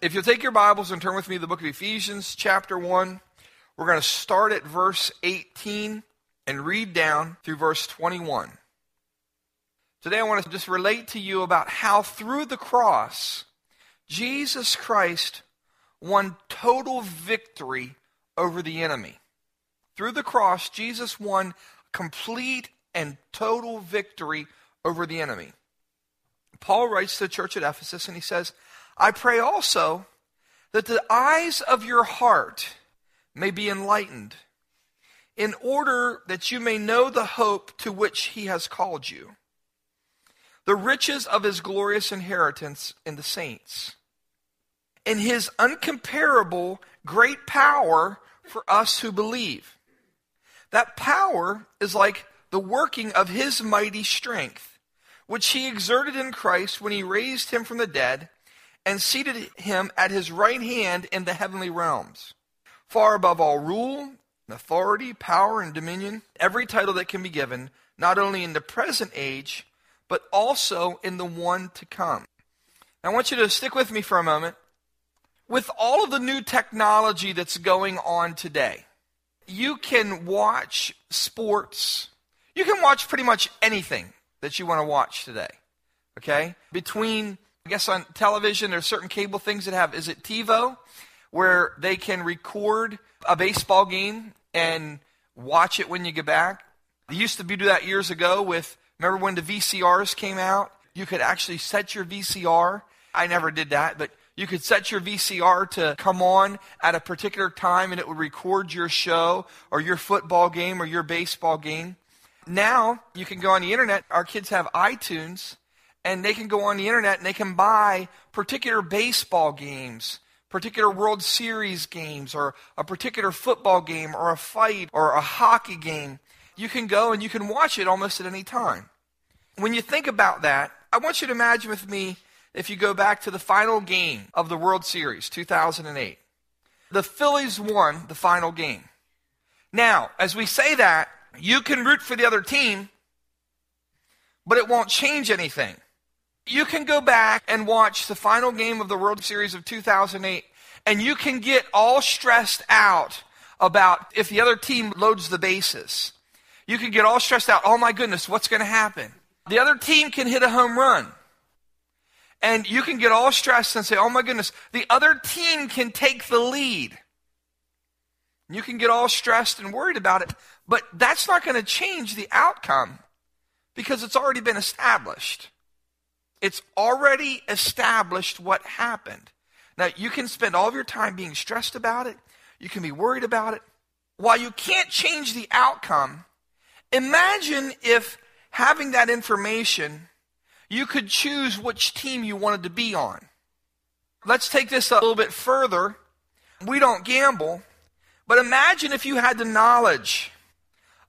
If you'll take your Bibles and turn with me to the book of Ephesians, chapter 1, we're going to start at verse 18 and read down through verse 21. Today I want to just relate to you about how through the cross, Jesus Christ won total victory over the enemy. Through the cross, Jesus won complete and total victory over the enemy. Paul writes to the church at Ephesus and he says, I pray also that the eyes of your heart may be enlightened, in order that you may know the hope to which he has called you, the riches of his glorious inheritance in the saints, and his uncomparable great power for us who believe. That power is like the working of his mighty strength, which he exerted in Christ when he raised him from the dead and seated him at his right hand in the heavenly realms, far above all rule, authority, power, and dominion, every title that can be given, not only in the present age, but also in the one to come. I want you to stick with me for a moment. With all of the new technology that's going on today, you can watch sports. You can watch pretty much anything that you want to watch today. Okay? Between, I guess on television, there's certain cable things that have, is it TiVo? Where they can record a baseball game and watch it when you get back. They used to do that years ago with, remember when the VCRs came out? You could actually set your VCR. I never did that, but you could set your VCR to come on at a particular time and it would record your show or your football game or your baseball game. Now you can go on the internet. Our kids have iTunes and they can go on the internet and they can buy particular baseball games, particular World Series games, or a particular football game, or a fight, or a hockey game. You can go and you can watch it almost at any time. When you think about that, I want you to imagine with me if you go back to the final game of the World Series, 2008. The Phillies won the final game. Now, as we say that, you can root for the other team, but it won't change anything. You can go back and watch the final game of the World Series of 2008, and you can get all stressed out about if the other team loads the bases. You can get all stressed out. Oh my goodness, what's going to happen? The other team can hit a home run. And you can get all stressed and say, oh my goodness, the other team can take the lead. You can get all stressed and worried about it, but that's not going to change the outcome because it's already been established. It's already established what happened. Now, you can spend all of your time being stressed about it, you can be worried about it. While you can't change the outcome, imagine if having that information you could choose which team you wanted to be on. Let's take this a little bit further. We don't gamble, but imagine if you had the knowledge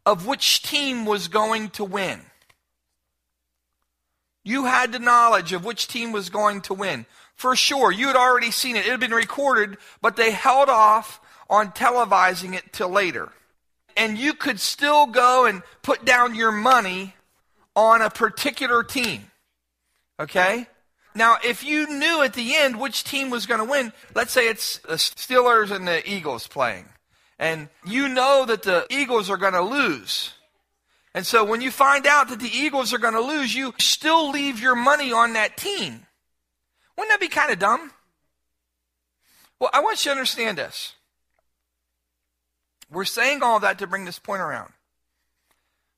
of which team was going to win. You had the knowledge of which team was going to win. For sure, you had already seen it. It had been recorded, but they held off on televising it till later. And you could still go and put down your money on a particular team. Okay? Now, if you knew at the end which team was going to win, let's say it's the Steelers and the Eagles playing, and you know that the Eagles are going to lose. And so when you find out that the Eagles are going to lose, you still leave your money on that team. Wouldn't that be kind of dumb? Well, I want you to understand this. We're saying all that to bring this point around.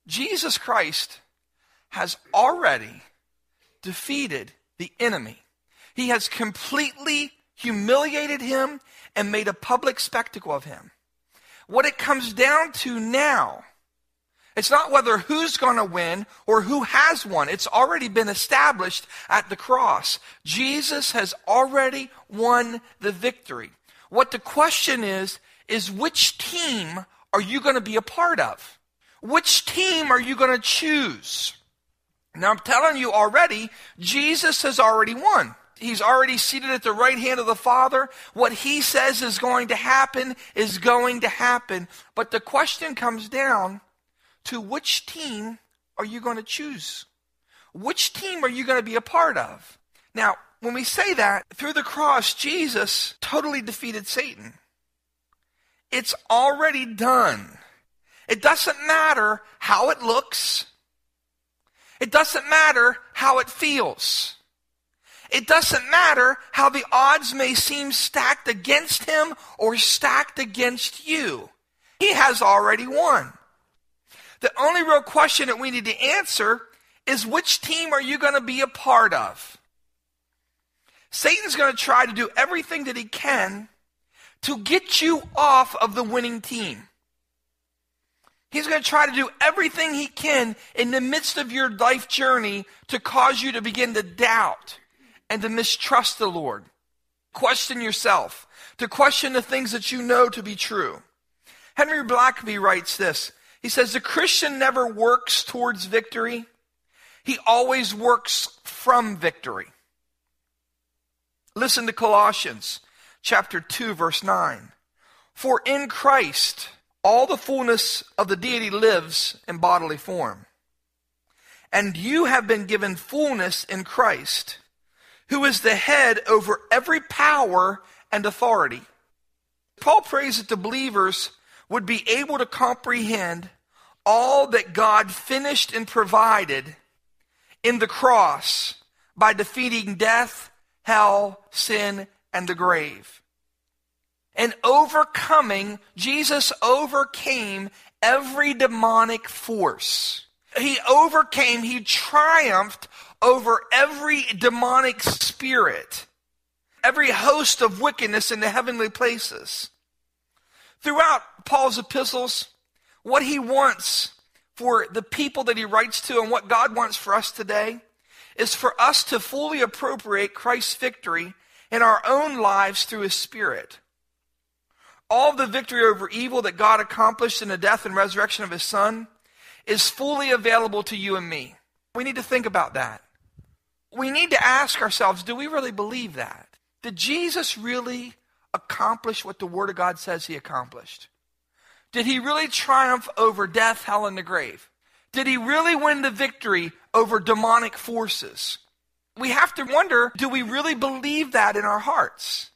Jesus Christ has already defeated the enemy. He has completely humiliated him and made a public spectacle of him. What it comes down to now, it's not whether who's going to win or who has won. It's already been established at the cross. Jesus has already won the victory. What the question is, is which team are you going to be a part of? Which team are you going to choose? Now I'm telling you already, Jesus has already won. He's already seated at the right hand of the Father. What he says is going to happen is going to happen. But the question comes down to which team are you going to choose? Which team are you going to be a part of? Now, when we say that, through the cross, Jesus totally defeated Satan. It's already done. It doesn't matter how it looks. It doesn't matter how it feels. It doesn't matter how the odds may seem stacked against him or stacked against you. He has already won. The only real question that we need to answer is which team are you going to be a part of? Satan's going to try to do everything that he can to get you off of the winning team. He's going to try to do everything he can in the midst of your life journey to cause you to begin to doubt and to mistrust the Lord. Question yourself, to question the things that you know to be true. Henry Blackaby writes this. He says, The Christian never works towards victory, he always works from victory. Listen to Colossians chapter 2, verse 9. For in Christ, all the fullness of the deity lives in bodily form. And you have been given fullness in Christ, who is the head over every power and authority. Paul prays that the believers would be able to comprehend all that God finished and provided in the cross by defeating death, hell, sin, and the grave. And overcoming, Jesus overcame every demonic force. He overcame, he triumphed over every demonic spirit, every host of wickedness in the heavenly places. Throughout Paul's epistles, what he wants for the people that he writes to and what God wants for us today is for us to fully appropriate Christ's victory in our own lives through his Spirit all the victory over evil that God accomplished in the death and resurrection of his son is fully available to you and me. We need to think about that. We need to ask ourselves do we really believe that? Did Jesus really accomplish what the Word of God says he accomplished? Did he really triumph over death, hell, and the grave? Did he really win the victory over demonic forces? We have to wonder do we really believe that in our hearts?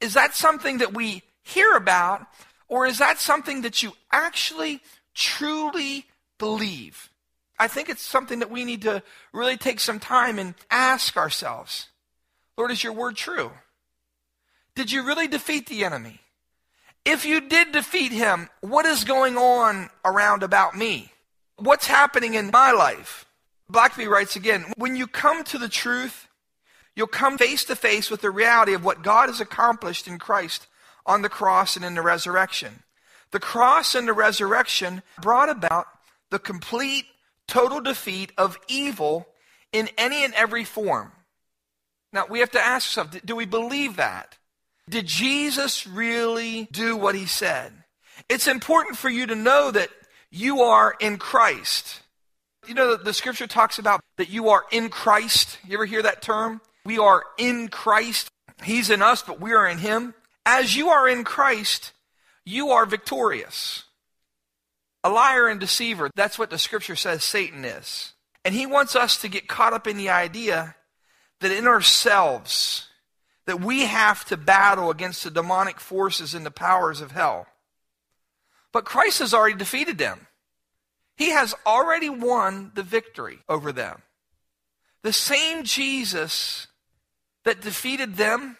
Is that something that we hear about, or is that something that you actually truly believe? I think it's something that we need to really take some time and ask ourselves Lord, is your word true? Did you really defeat the enemy? If you did defeat him, what is going on around about me? What's happening in my life? Blackaby writes again When you come to the truth, you'll come face to face with the reality of what God has accomplished in Christ on the cross and in the resurrection. The cross and the resurrection brought about the complete, total defeat of evil in any and every form. Now, we have to ask ourselves do we believe that? Did Jesus really do what he said? It's important for you to know that you are in Christ. You know, the, the scripture talks about that you are in Christ. You ever hear that term? We are in Christ. He's in us, but we are in him. As you are in Christ, you are victorious. A liar and deceiver, that's what the scripture says Satan is. And he wants us to get caught up in the idea that in ourselves, that we have to battle against the demonic forces and the powers of hell. But Christ has already defeated them. He has already won the victory over them. The same Jesus that defeated them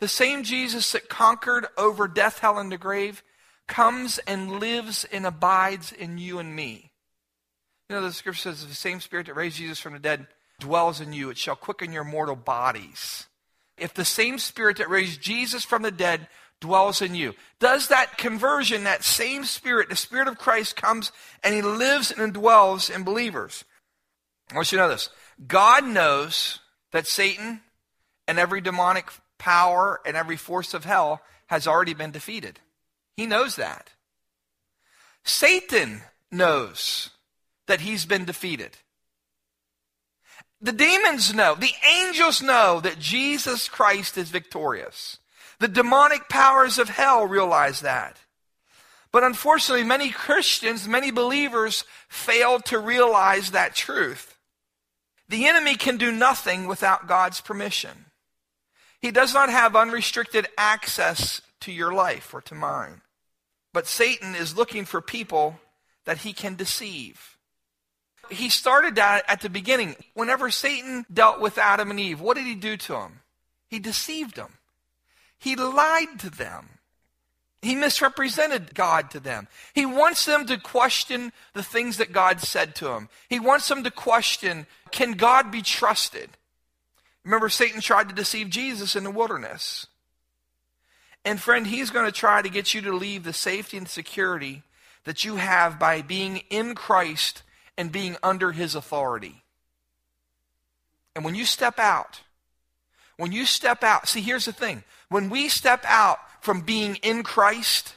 the same Jesus that conquered over death, hell, and the grave comes and lives and abides in you and me. You know, the scripture says, the same spirit that raised Jesus from the dead dwells in you. It shall quicken your mortal bodies. If the same spirit that raised Jesus from the dead dwells in you, does that conversion, that same spirit, the spirit of Christ comes and he lives and dwells in believers? I want you to know this. God knows that Satan and every demonic power, and every force of hell has already been defeated. He knows that. Satan knows that he's been defeated. The demons know, the angels know that Jesus Christ is victorious. The demonic powers of hell realize that. But unfortunately, many Christians, many believers fail to realize that truth. The enemy can do nothing without God's permission. He does not have unrestricted access to your life or to mine. But Satan is looking for people that he can deceive. He started that at the beginning. Whenever Satan dealt with Adam and Eve, what did he do to them? He deceived them. He lied to them. He misrepresented God to them. He wants them to question the things that God said to them. He wants them to question can God be trusted? Remember, Satan tried to deceive Jesus in the wilderness. And friend, he's going to try to get you to leave the safety and security that you have by being in Christ and being under his authority. And when you step out, when you step out, see, here's the thing. When we step out from being in Christ,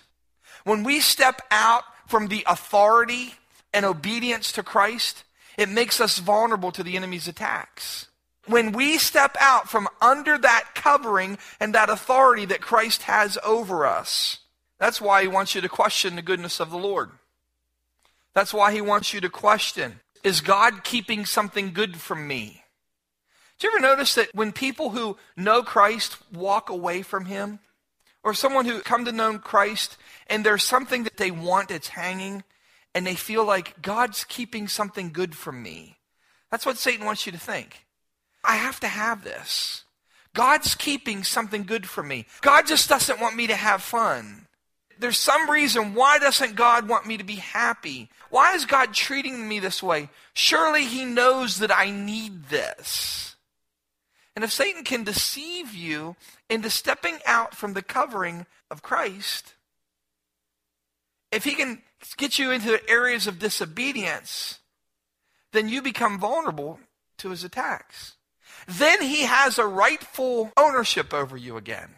when we step out from the authority and obedience to Christ, it makes us vulnerable to the enemy's attacks. When we step out from under that covering and that authority that Christ has over us, that's why he wants you to question the goodness of the Lord. That's why he wants you to question Is God keeping something good from me? Do you ever notice that when people who know Christ walk away from him, or someone who come to know Christ and there's something that they want that's hanging, and they feel like God's keeping something good from me? That's what Satan wants you to think. I have to have this. God's keeping something good from me. God just doesn't want me to have fun. There's some reason why doesn't God want me to be happy? Why is God treating me this way? Surely he knows that I need this. And if Satan can deceive you into stepping out from the covering of Christ, if he can get you into areas of disobedience, then you become vulnerable to his attacks then he has a rightful ownership over you again.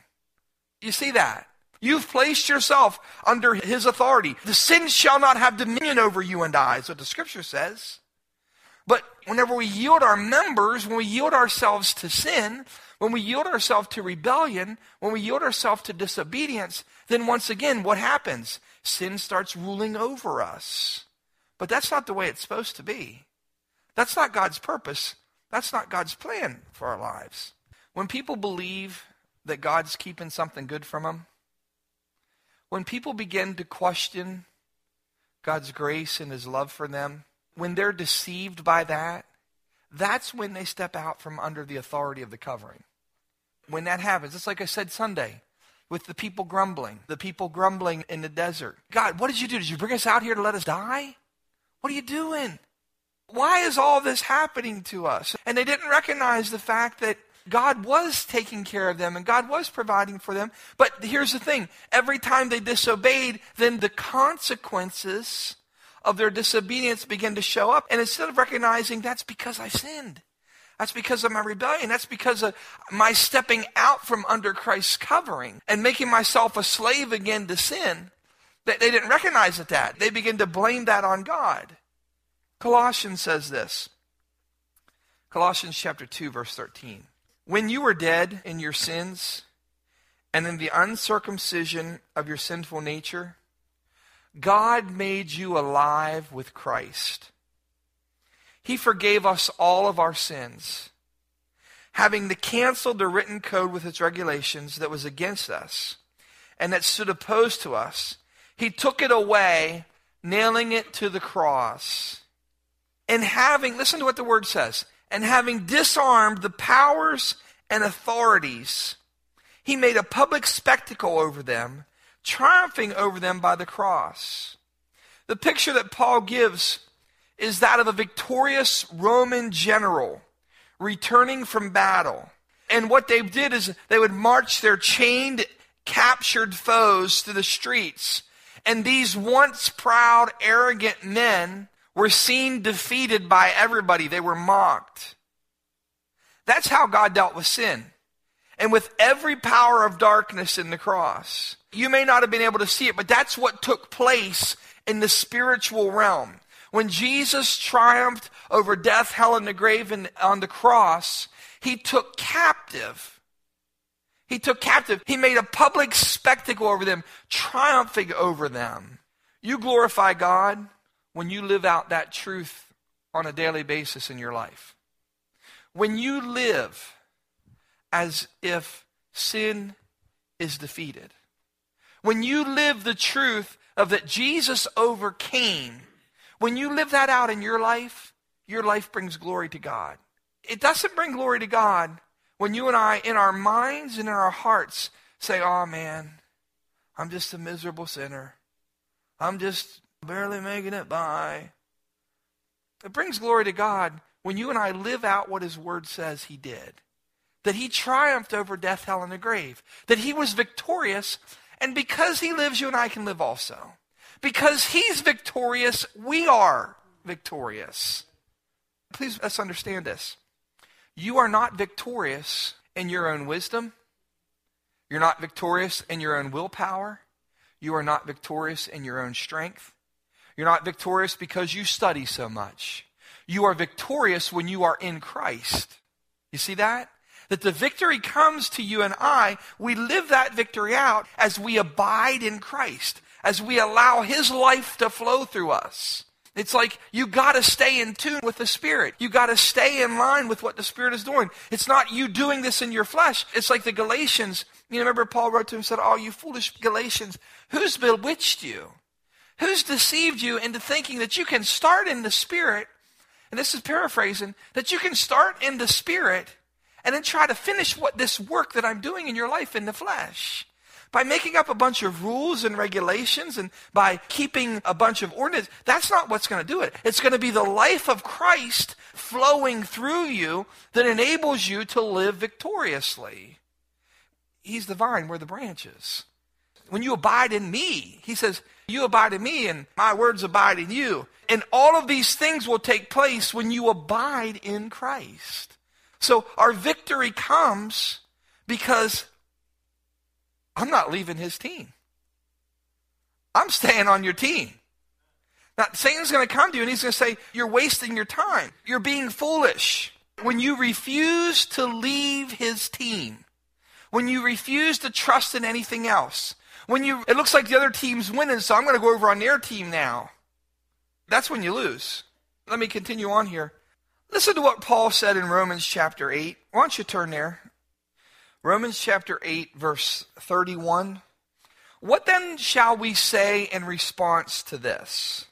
You see that? You've placed yourself under his authority. The sin shall not have dominion over you and I, is what the scripture says. But whenever we yield our members, when we yield ourselves to sin, when we yield ourselves to rebellion, when we yield ourselves to disobedience, then once again, what happens? Sin starts ruling over us. But that's not the way it's supposed to be. That's not God's purpose. That's not God's plan for our lives. When people believe that God's keeping something good from them, when people begin to question God's grace and his love for them, when they're deceived by that, that's when they step out from under the authority of the covering. When that happens, it's like I said Sunday with the people grumbling, the people grumbling in the desert. God, what did you do? Did you bring us out here to let us die? What are you doing? Why is all this happening to us? And they didn't recognize the fact that God was taking care of them and God was providing for them. But here's the thing every time they disobeyed, then the consequences of their disobedience begin to show up. And instead of recognizing that's because I sinned, that's because of my rebellion, that's because of my stepping out from under Christ's covering and making myself a slave again to sin, they, they didn't recognize it that. They begin to blame that on God. Colossians says this Colossians chapter 2, verse 13. When you were dead in your sins and in the uncircumcision of your sinful nature, God made you alive with Christ. He forgave us all of our sins, having to cancel the written code with its regulations that was against us and that stood opposed to us. He took it away, nailing it to the cross and having, listen to what the word says, and having disarmed the powers and authorities, he made a public spectacle over them, triumphing over them by the cross. The picture that Paul gives is that of a victorious Roman general returning from battle. And what they did is they would march their chained, captured foes through the streets. And these once proud, arrogant men were seen defeated by everybody. They were mocked. That's how God dealt with sin. And with every power of darkness in the cross. You may not have been able to see it, but that's what took place in the spiritual realm. When Jesus triumphed over death, hell, and the grave and on the cross, he took captive. He took captive. He made a public spectacle over them, triumphing over them. You glorify God when you live out that truth on a daily basis in your life. when you live as if sin is defeated, when you live the truth of that Jesus overcame, when you live that out in your life, your life brings glory to God. It doesn't bring glory to God when you and I, in our minds and in our hearts, say, oh man, I'm just a miserable sinner. I'm just barely making it by. It brings glory to God when you and I live out what His Word says He did. That He triumphed over death, hell, and the grave. That He was victorious, and because He lives, you and I can live also. Because He's victorious, we are victorious. Please let's understand this. You are not victorious in your own wisdom. You're not victorious in your own willpower. You are not victorious in your own strength. You're not victorious because you study so much. You are victorious when you are in Christ. You see that? That the victory comes to you and I. We live that victory out as we abide in Christ, as we allow His life to flow through us. It's like you got to stay in tune with the Spirit. You got to stay in line with what the Spirit is doing. It's not you doing this in your flesh. It's like the Galatians. You remember Paul wrote to him and said, Oh, you foolish Galatians, who's bewitched you? Who's deceived you into thinking that you can start in the Spirit, and this is paraphrasing, that you can start in the Spirit and then try to finish what this work that I'm doing in your life in the flesh? By making up a bunch of rules and regulations and by keeping a bunch of ordinances, that's not what's going to do it. It's going to be the life of Christ flowing through you that enables you to live victoriously. He's the vine, we're the branches. When you abide in me, he says, you abide in me and my words abide in you. And all of these things will take place when you abide in Christ. So our victory comes because I'm not leaving his team. I'm staying on your team. Now, Satan's going to come to you and he's going to say, You're wasting your time. You're being foolish. When you refuse to leave his team, when you refuse to trust in anything else, when you, it looks like the other team's winning, so I'm going to go over on their team now. That's when you lose. Let me continue on here. Listen to what Paul said in Romans chapter 8. Why don't you turn there? Romans chapter 8, verse 31. What then shall we say in response to this?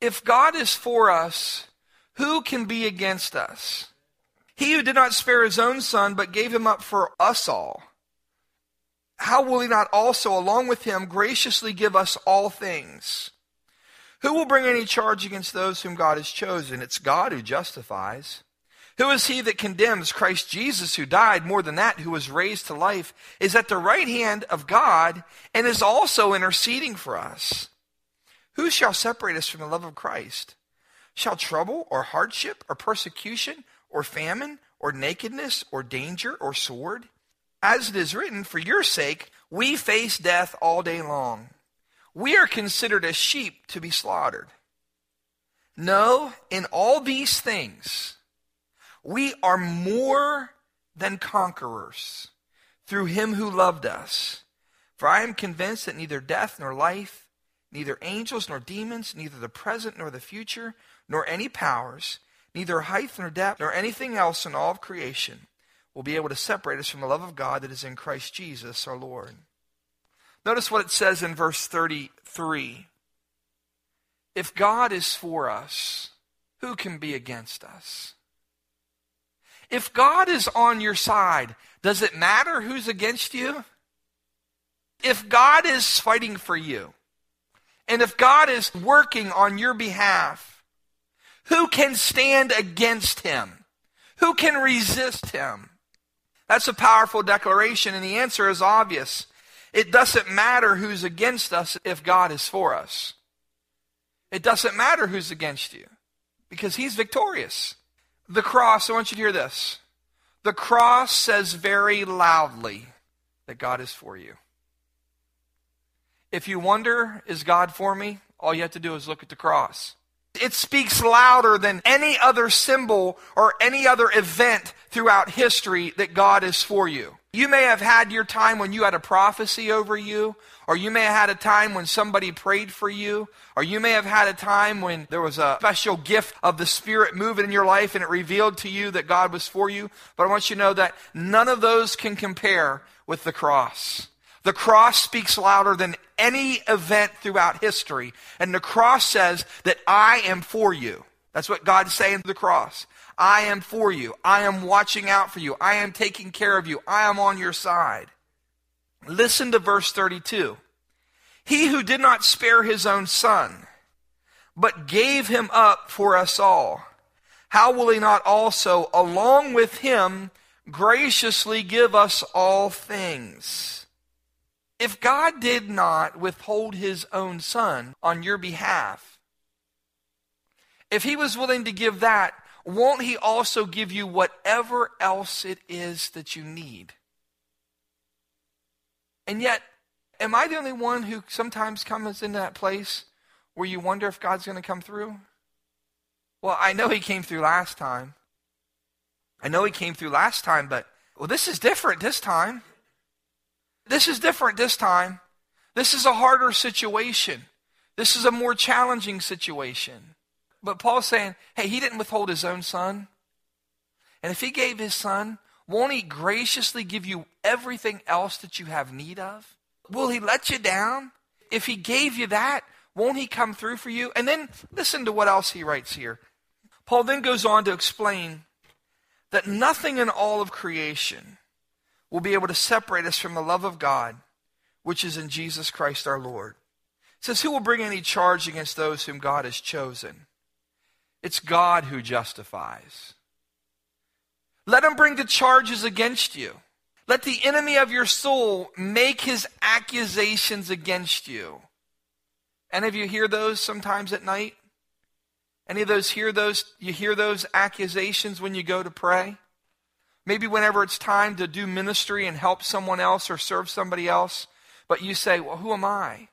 If God is for us, who can be against us? He who did not spare his own son, but gave him up for us all how will he not also, along with him, graciously give us all things? Who will bring any charge against those whom God has chosen? It's God who justifies. Who is he that condemns? Christ Jesus, who died, more than that, who was raised to life, is at the right hand of God and is also interceding for us. Who shall separate us from the love of Christ? Shall trouble or hardship or persecution or famine or nakedness or danger or sword? As it is written, for your sake we face death all day long. We are considered as sheep to be slaughtered. No, in all these things, we are more than conquerors through him who loved us. For I am convinced that neither death nor life, neither angels nor demons, neither the present nor the future, nor any powers, neither height nor depth, nor anything else in all of creation will be able to separate us from the love of God that is in Christ Jesus our Lord. Notice what it says in verse 33. If God is for us, who can be against us? If God is on your side, does it matter who's against you? If God is fighting for you, and if God is working on your behalf, who can stand against him? Who can resist him? That's a powerful declaration, and the answer is obvious. It doesn't matter who's against us if God is for us. It doesn't matter who's against you because he's victorious. The cross, I want you to hear this. The cross says very loudly that God is for you. If you wonder, is God for me? All you have to do is look at the cross. It speaks louder than any other symbol or any other event throughout history that God is for you. You may have had your time when you had a prophecy over you, or you may have had a time when somebody prayed for you, or you may have had a time when there was a special gift of the Spirit moving in your life and it revealed to you that God was for you. But I want you to know that none of those can compare with the cross. The cross speaks louder than any event throughout history. And the cross says that I am for you. That's what God's saying to the cross. I am for you. I am watching out for you. I am taking care of you. I am on your side. Listen to verse 32. He who did not spare his own son, but gave him up for us all, how will he not also, along with him, graciously give us all things? If God did not withhold his own son on your behalf, if he was willing to give that, won't he also give you whatever else it is that you need? And yet, am I the only one who sometimes comes into that place where you wonder if God's going to come through? Well, I know he came through last time. I know he came through last time, but well, this is different this time. This is different this time. This is a harder situation. This is a more challenging situation. But Paul's saying, hey, he didn't withhold his own son. And if he gave his son, won't he graciously give you everything else that you have need of? Will he let you down? If he gave you that, won't he come through for you? And then listen to what else he writes here. Paul then goes on to explain that nothing in all of creation will be able to separate us from the love of God, which is in Jesus Christ our Lord. It says, Who will bring any charge against those whom God has chosen? It's God who justifies. Let him bring the charges against you. Let the enemy of your soul make his accusations against you. Any of you hear those sometimes at night? Any of those hear those you hear those accusations when you go to pray? Maybe whenever it's time to do ministry and help someone else or serve somebody else, but you say, "Well, who am I?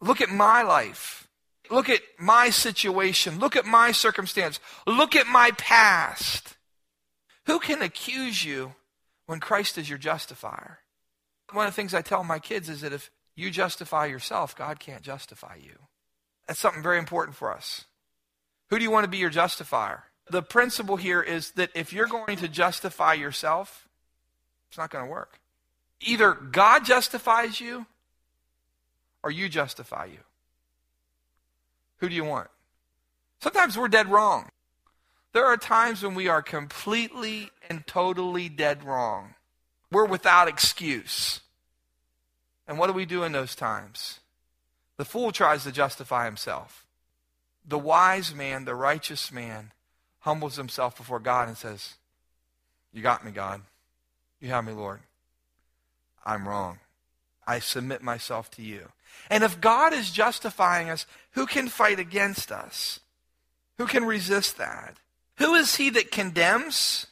Look at my life. Look at my situation. Look at my circumstance. Look at my past. Who can accuse you when Christ is your justifier? One of the things I tell my kids is that if you justify yourself, God can't justify you. That's something very important for us. Who do you want to be your justifier? The principle here is that if you're going to justify yourself, it's not going to work. Either God justifies you or you justify you. Who do you want? Sometimes we're dead wrong. There are times when we are completely and totally dead wrong. We're without excuse. And what do we do in those times? The fool tries to justify himself. The wise man, the righteous man, humbles himself before God and says, You got me, God. You have me, Lord. I'm wrong. I submit myself to you. And if God is justifying us, who can fight against us? Who can resist that? Who is he that condemns?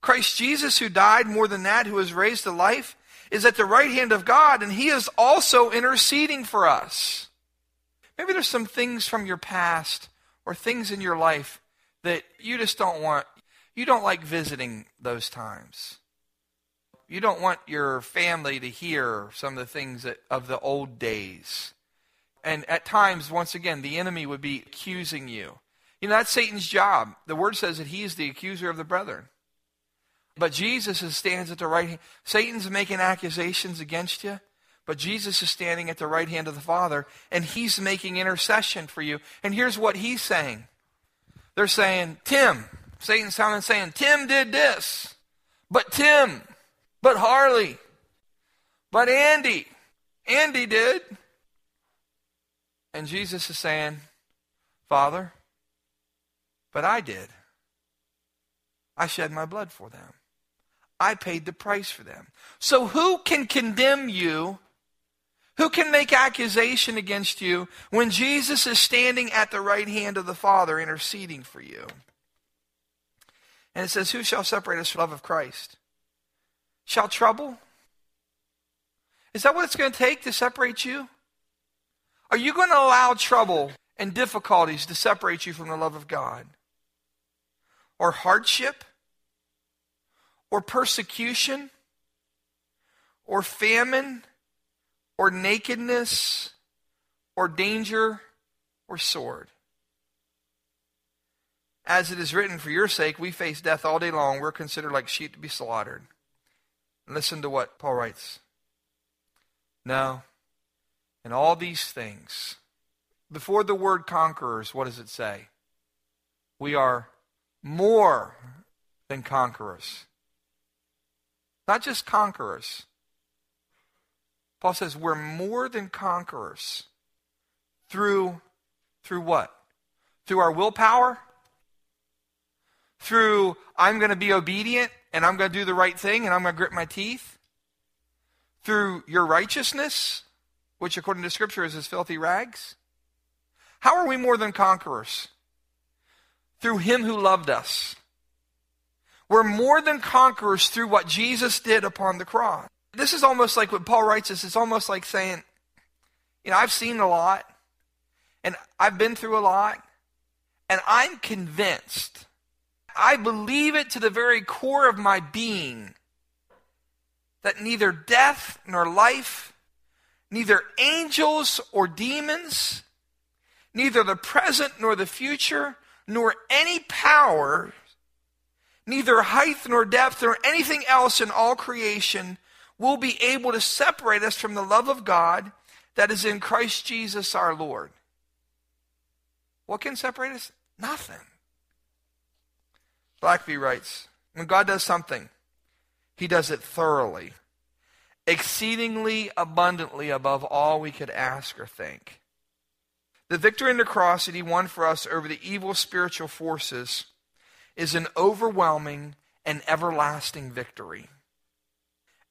Christ Jesus, who died more than that, who was raised to life, is at the right hand of God, and he is also interceding for us. Maybe there's some things from your past or things in your life that you just don't want. You don't like visiting those times you don't want your family to hear some of the things that, of the old days. And at times, once again, the enemy would be accusing you. You know, that's Satan's job. The word says that he is the accuser of the brethren. But Jesus stands at the right hand. Satan's making accusations against you, but Jesus is standing at the right hand of the Father, and he's making intercession for you. And here's what he's saying. They're saying, Tim, Satan's sounding saying, Tim did this. But Tim, but Harley. But Andy. Andy did. And Jesus is saying, Father, but I did. I shed my blood for them. I paid the price for them. So who can condemn you? Who can make accusation against you when Jesus is standing at the right hand of the Father interceding for you? And it says, Who shall separate us from the love of Christ? Shall trouble? Is that what it's going to take to separate you? Are you going to allow trouble and difficulties to separate you from the love of God? Or hardship? or persecution or famine or nakedness or danger or sword. As it is written, for your sake we face death all day long. We're considered like sheep to be slaughtered. listen to what Paul writes. No. In all these things, before the word conquerors, what does it say? We are more than conquerors. Not just conquerors. Paul says we're more than conquerors through through what? Through our willpower? Through I'm going to be obedient and I'm going to do the right thing and I'm going to grit my teeth? Through your righteousness, which according to scripture is as filthy rags? How are we more than conquerors? Through him who loved us. We're more than conquerors through what Jesus did upon the cross. This is almost like what Paul writes us, it's almost like saying, you know, I've seen a lot, and I've been through a lot, and I'm convinced, I believe it to the very core of my being, that neither death nor life, neither angels or demons, neither the present nor the future, nor any power neither height nor depth nor anything else in all creation will be able to separate us from the love of God that is in Christ Jesus our Lord. What can separate us? Nothing. Blackaby writes When God does something, he does it thoroughly, exceedingly abundantly above all we could ask or think. The victory in the cross that he won for us over the evil spiritual forces is an overwhelming and everlasting victory.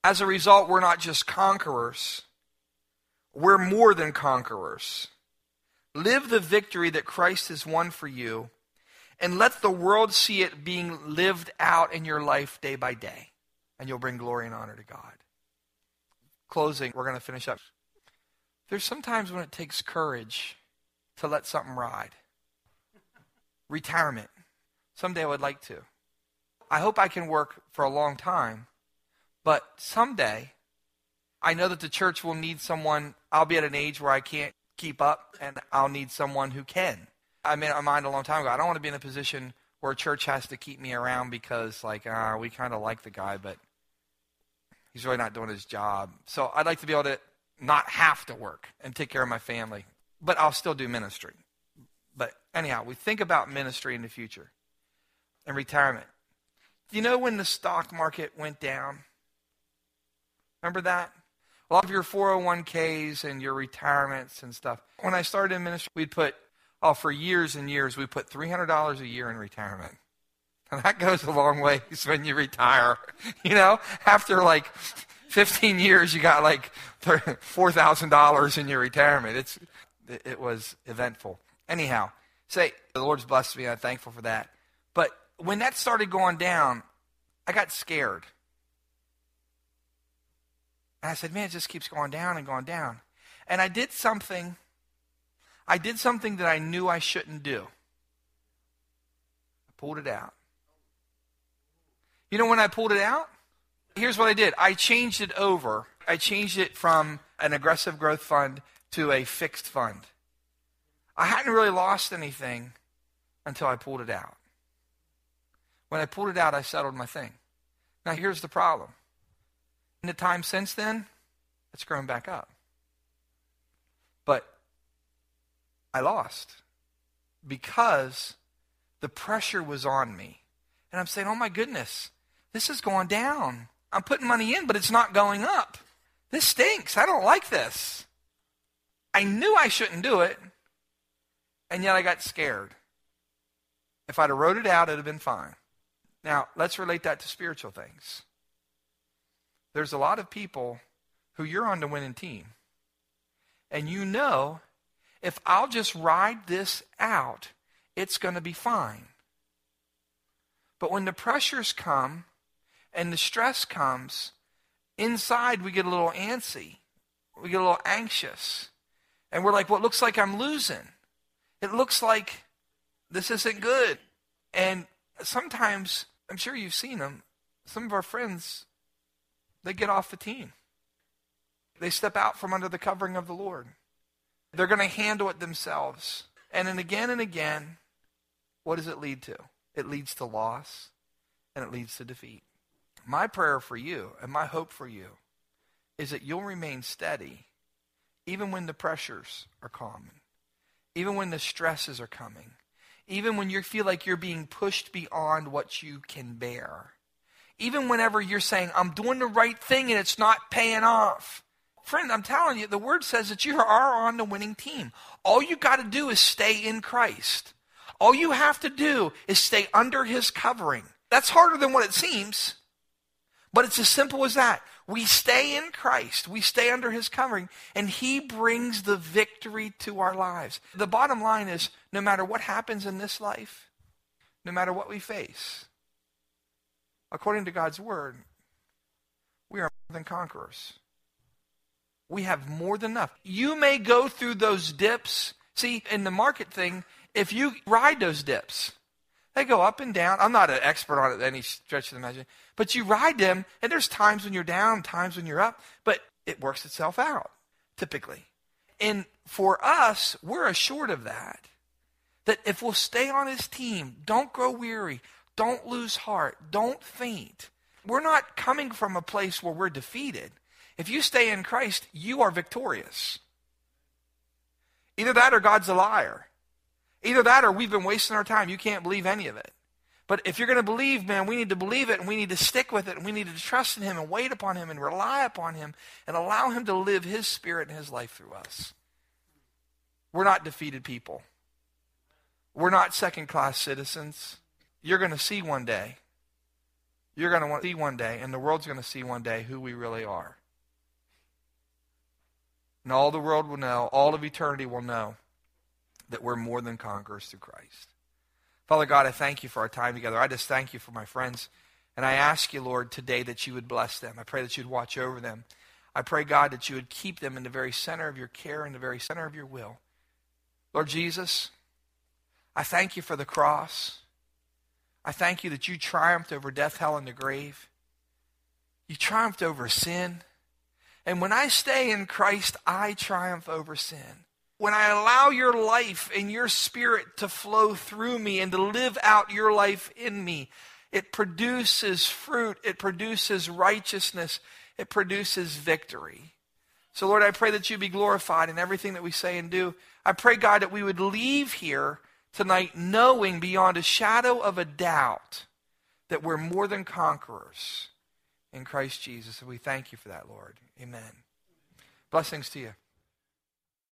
As a result, we're not just conquerors, we're more than conquerors. Live the victory that Christ has won for you, and let the world see it being lived out in your life day by day, and you'll bring glory and honor to God. Closing, we're going to finish up. There's sometimes when it takes courage to let something ride. Retirement. Someday I would like to. I hope I can work for a long time, but someday I know that the church will need someone. I'll be at an age where I can't keep up, and I'll need someone who can. I made my mind a long time ago. I don't want to be in a position where a church has to keep me around because, like, uh, we kind of like the guy, but he's really not doing his job. So I'd like to be able to not have to work and take care of my family, but I'll still do ministry. But anyhow, we think about ministry in the future and retirement. Do you know when the stock market went down? Remember that? A lot of your 401ks and your retirements and stuff. When I started in ministry, we'd put, oh, for years and years, we put $300 a year in retirement. And that goes a long ways when you retire. You know, after like 15 years, you got like $4,000 in your retirement. It's, it was eventful. Anyhow, say, the Lord's blessed me. I'm thankful for that. But when that started going down, I got scared. And I said, man, it just keeps going down and going down. And I did something, I did something that I knew I shouldn't do. I pulled it out. You know when I pulled it out? Here's what I did I changed it over. I changed it from an aggressive growth fund to a fixed fund. I hadn't really lost anything until I pulled it out. When I pulled it out, I settled my thing. Now, here's the problem. In the time since then, it's grown back up. But I lost because the pressure was on me. And I'm saying, oh my goodness, this is going down. I'm putting money in, but it's not going up. This stinks. I don't like this. I knew I shouldn't do it, and yet I got scared. If I'd have wrote it out, it'd have been fine. Now, let's relate that to spiritual things. There's a lot of people who you're on the winning team. And you know, if I'll just ride this out, it's going to be fine. But when the pressures come and the stress comes, inside we get a little antsy. We get a little anxious. And we're like, well, looks like I'm losing. It looks like this isn't good. And sometimes I'm sure you've seen them. some of our friends, they get off the team. They step out from under the covering of the Lord. They're going to handle it themselves. And then again and again, what does it lead to? It leads to loss and it leads to defeat. My prayer for you and my hope for you is that you'll remain steady even when the pressures are common, even when the stresses are coming, even when you feel like you're being pushed beyond what you can bear, even whenever you're saying, I'm doing the right thing and it's not paying off. Friend, I'm telling you, the word says that you are on the winning team. All you got to do is stay in Christ. All you have to do is stay under his covering. That's harder than what it seems, but it's as simple as that. We stay in Christ, we stay under his covering, and he brings the victory to our lives. The bottom line is no matter what happens in this life, no matter what we face, according to God's word, we are more than conquerors. We have more than enough. You may go through those dips. See, in the market thing, if you ride those dips, they go up and down. I'm not an expert on it any stretch of the imagination, but you ride them, and there's times when you're down, times when you're up, but it works itself out, typically. And for us, we're assured of that. That if we'll stay on his team, don't grow weary, don't lose heart, don't faint. We're not coming from a place where we're defeated. If you stay in Christ, you are victorious. Either that or God's a liar. Either that or we've been wasting our time. You can't believe any of it. But if you're going to believe, man, we need to believe it and we need to stick with it and we need to trust in Him and wait upon Him and rely upon Him and allow Him to live His Spirit and His life through us. We're not defeated people. We're not second class citizens. You're going to see one day. You're going to see one day, and the world's going to see one day who we really are. And all the world will know, all of eternity will know that we're more than conquerors through Christ. Father God, I thank you for our time together. I just thank you for my friends. And I ask you, Lord, today that you would bless them. I pray that you'd watch over them. I pray, God, that you would keep them in the very center of your care, in the very center of your will. Lord Jesus, I thank you for the cross. I thank you that you triumphed over death, hell, and the grave. You triumphed over sin. And when I stay in Christ, I triumph over sin when I allow your life and your spirit to flow through me and to live out your life in me, it produces fruit, it produces righteousness, it produces victory. So, Lord, I pray that you be glorified in everything that we say and do. I pray, God, that we would leave here tonight knowing beyond a shadow of a doubt that we're more than conquerors in Christ Jesus. And we thank you for that, Lord. Amen. Blessings to you.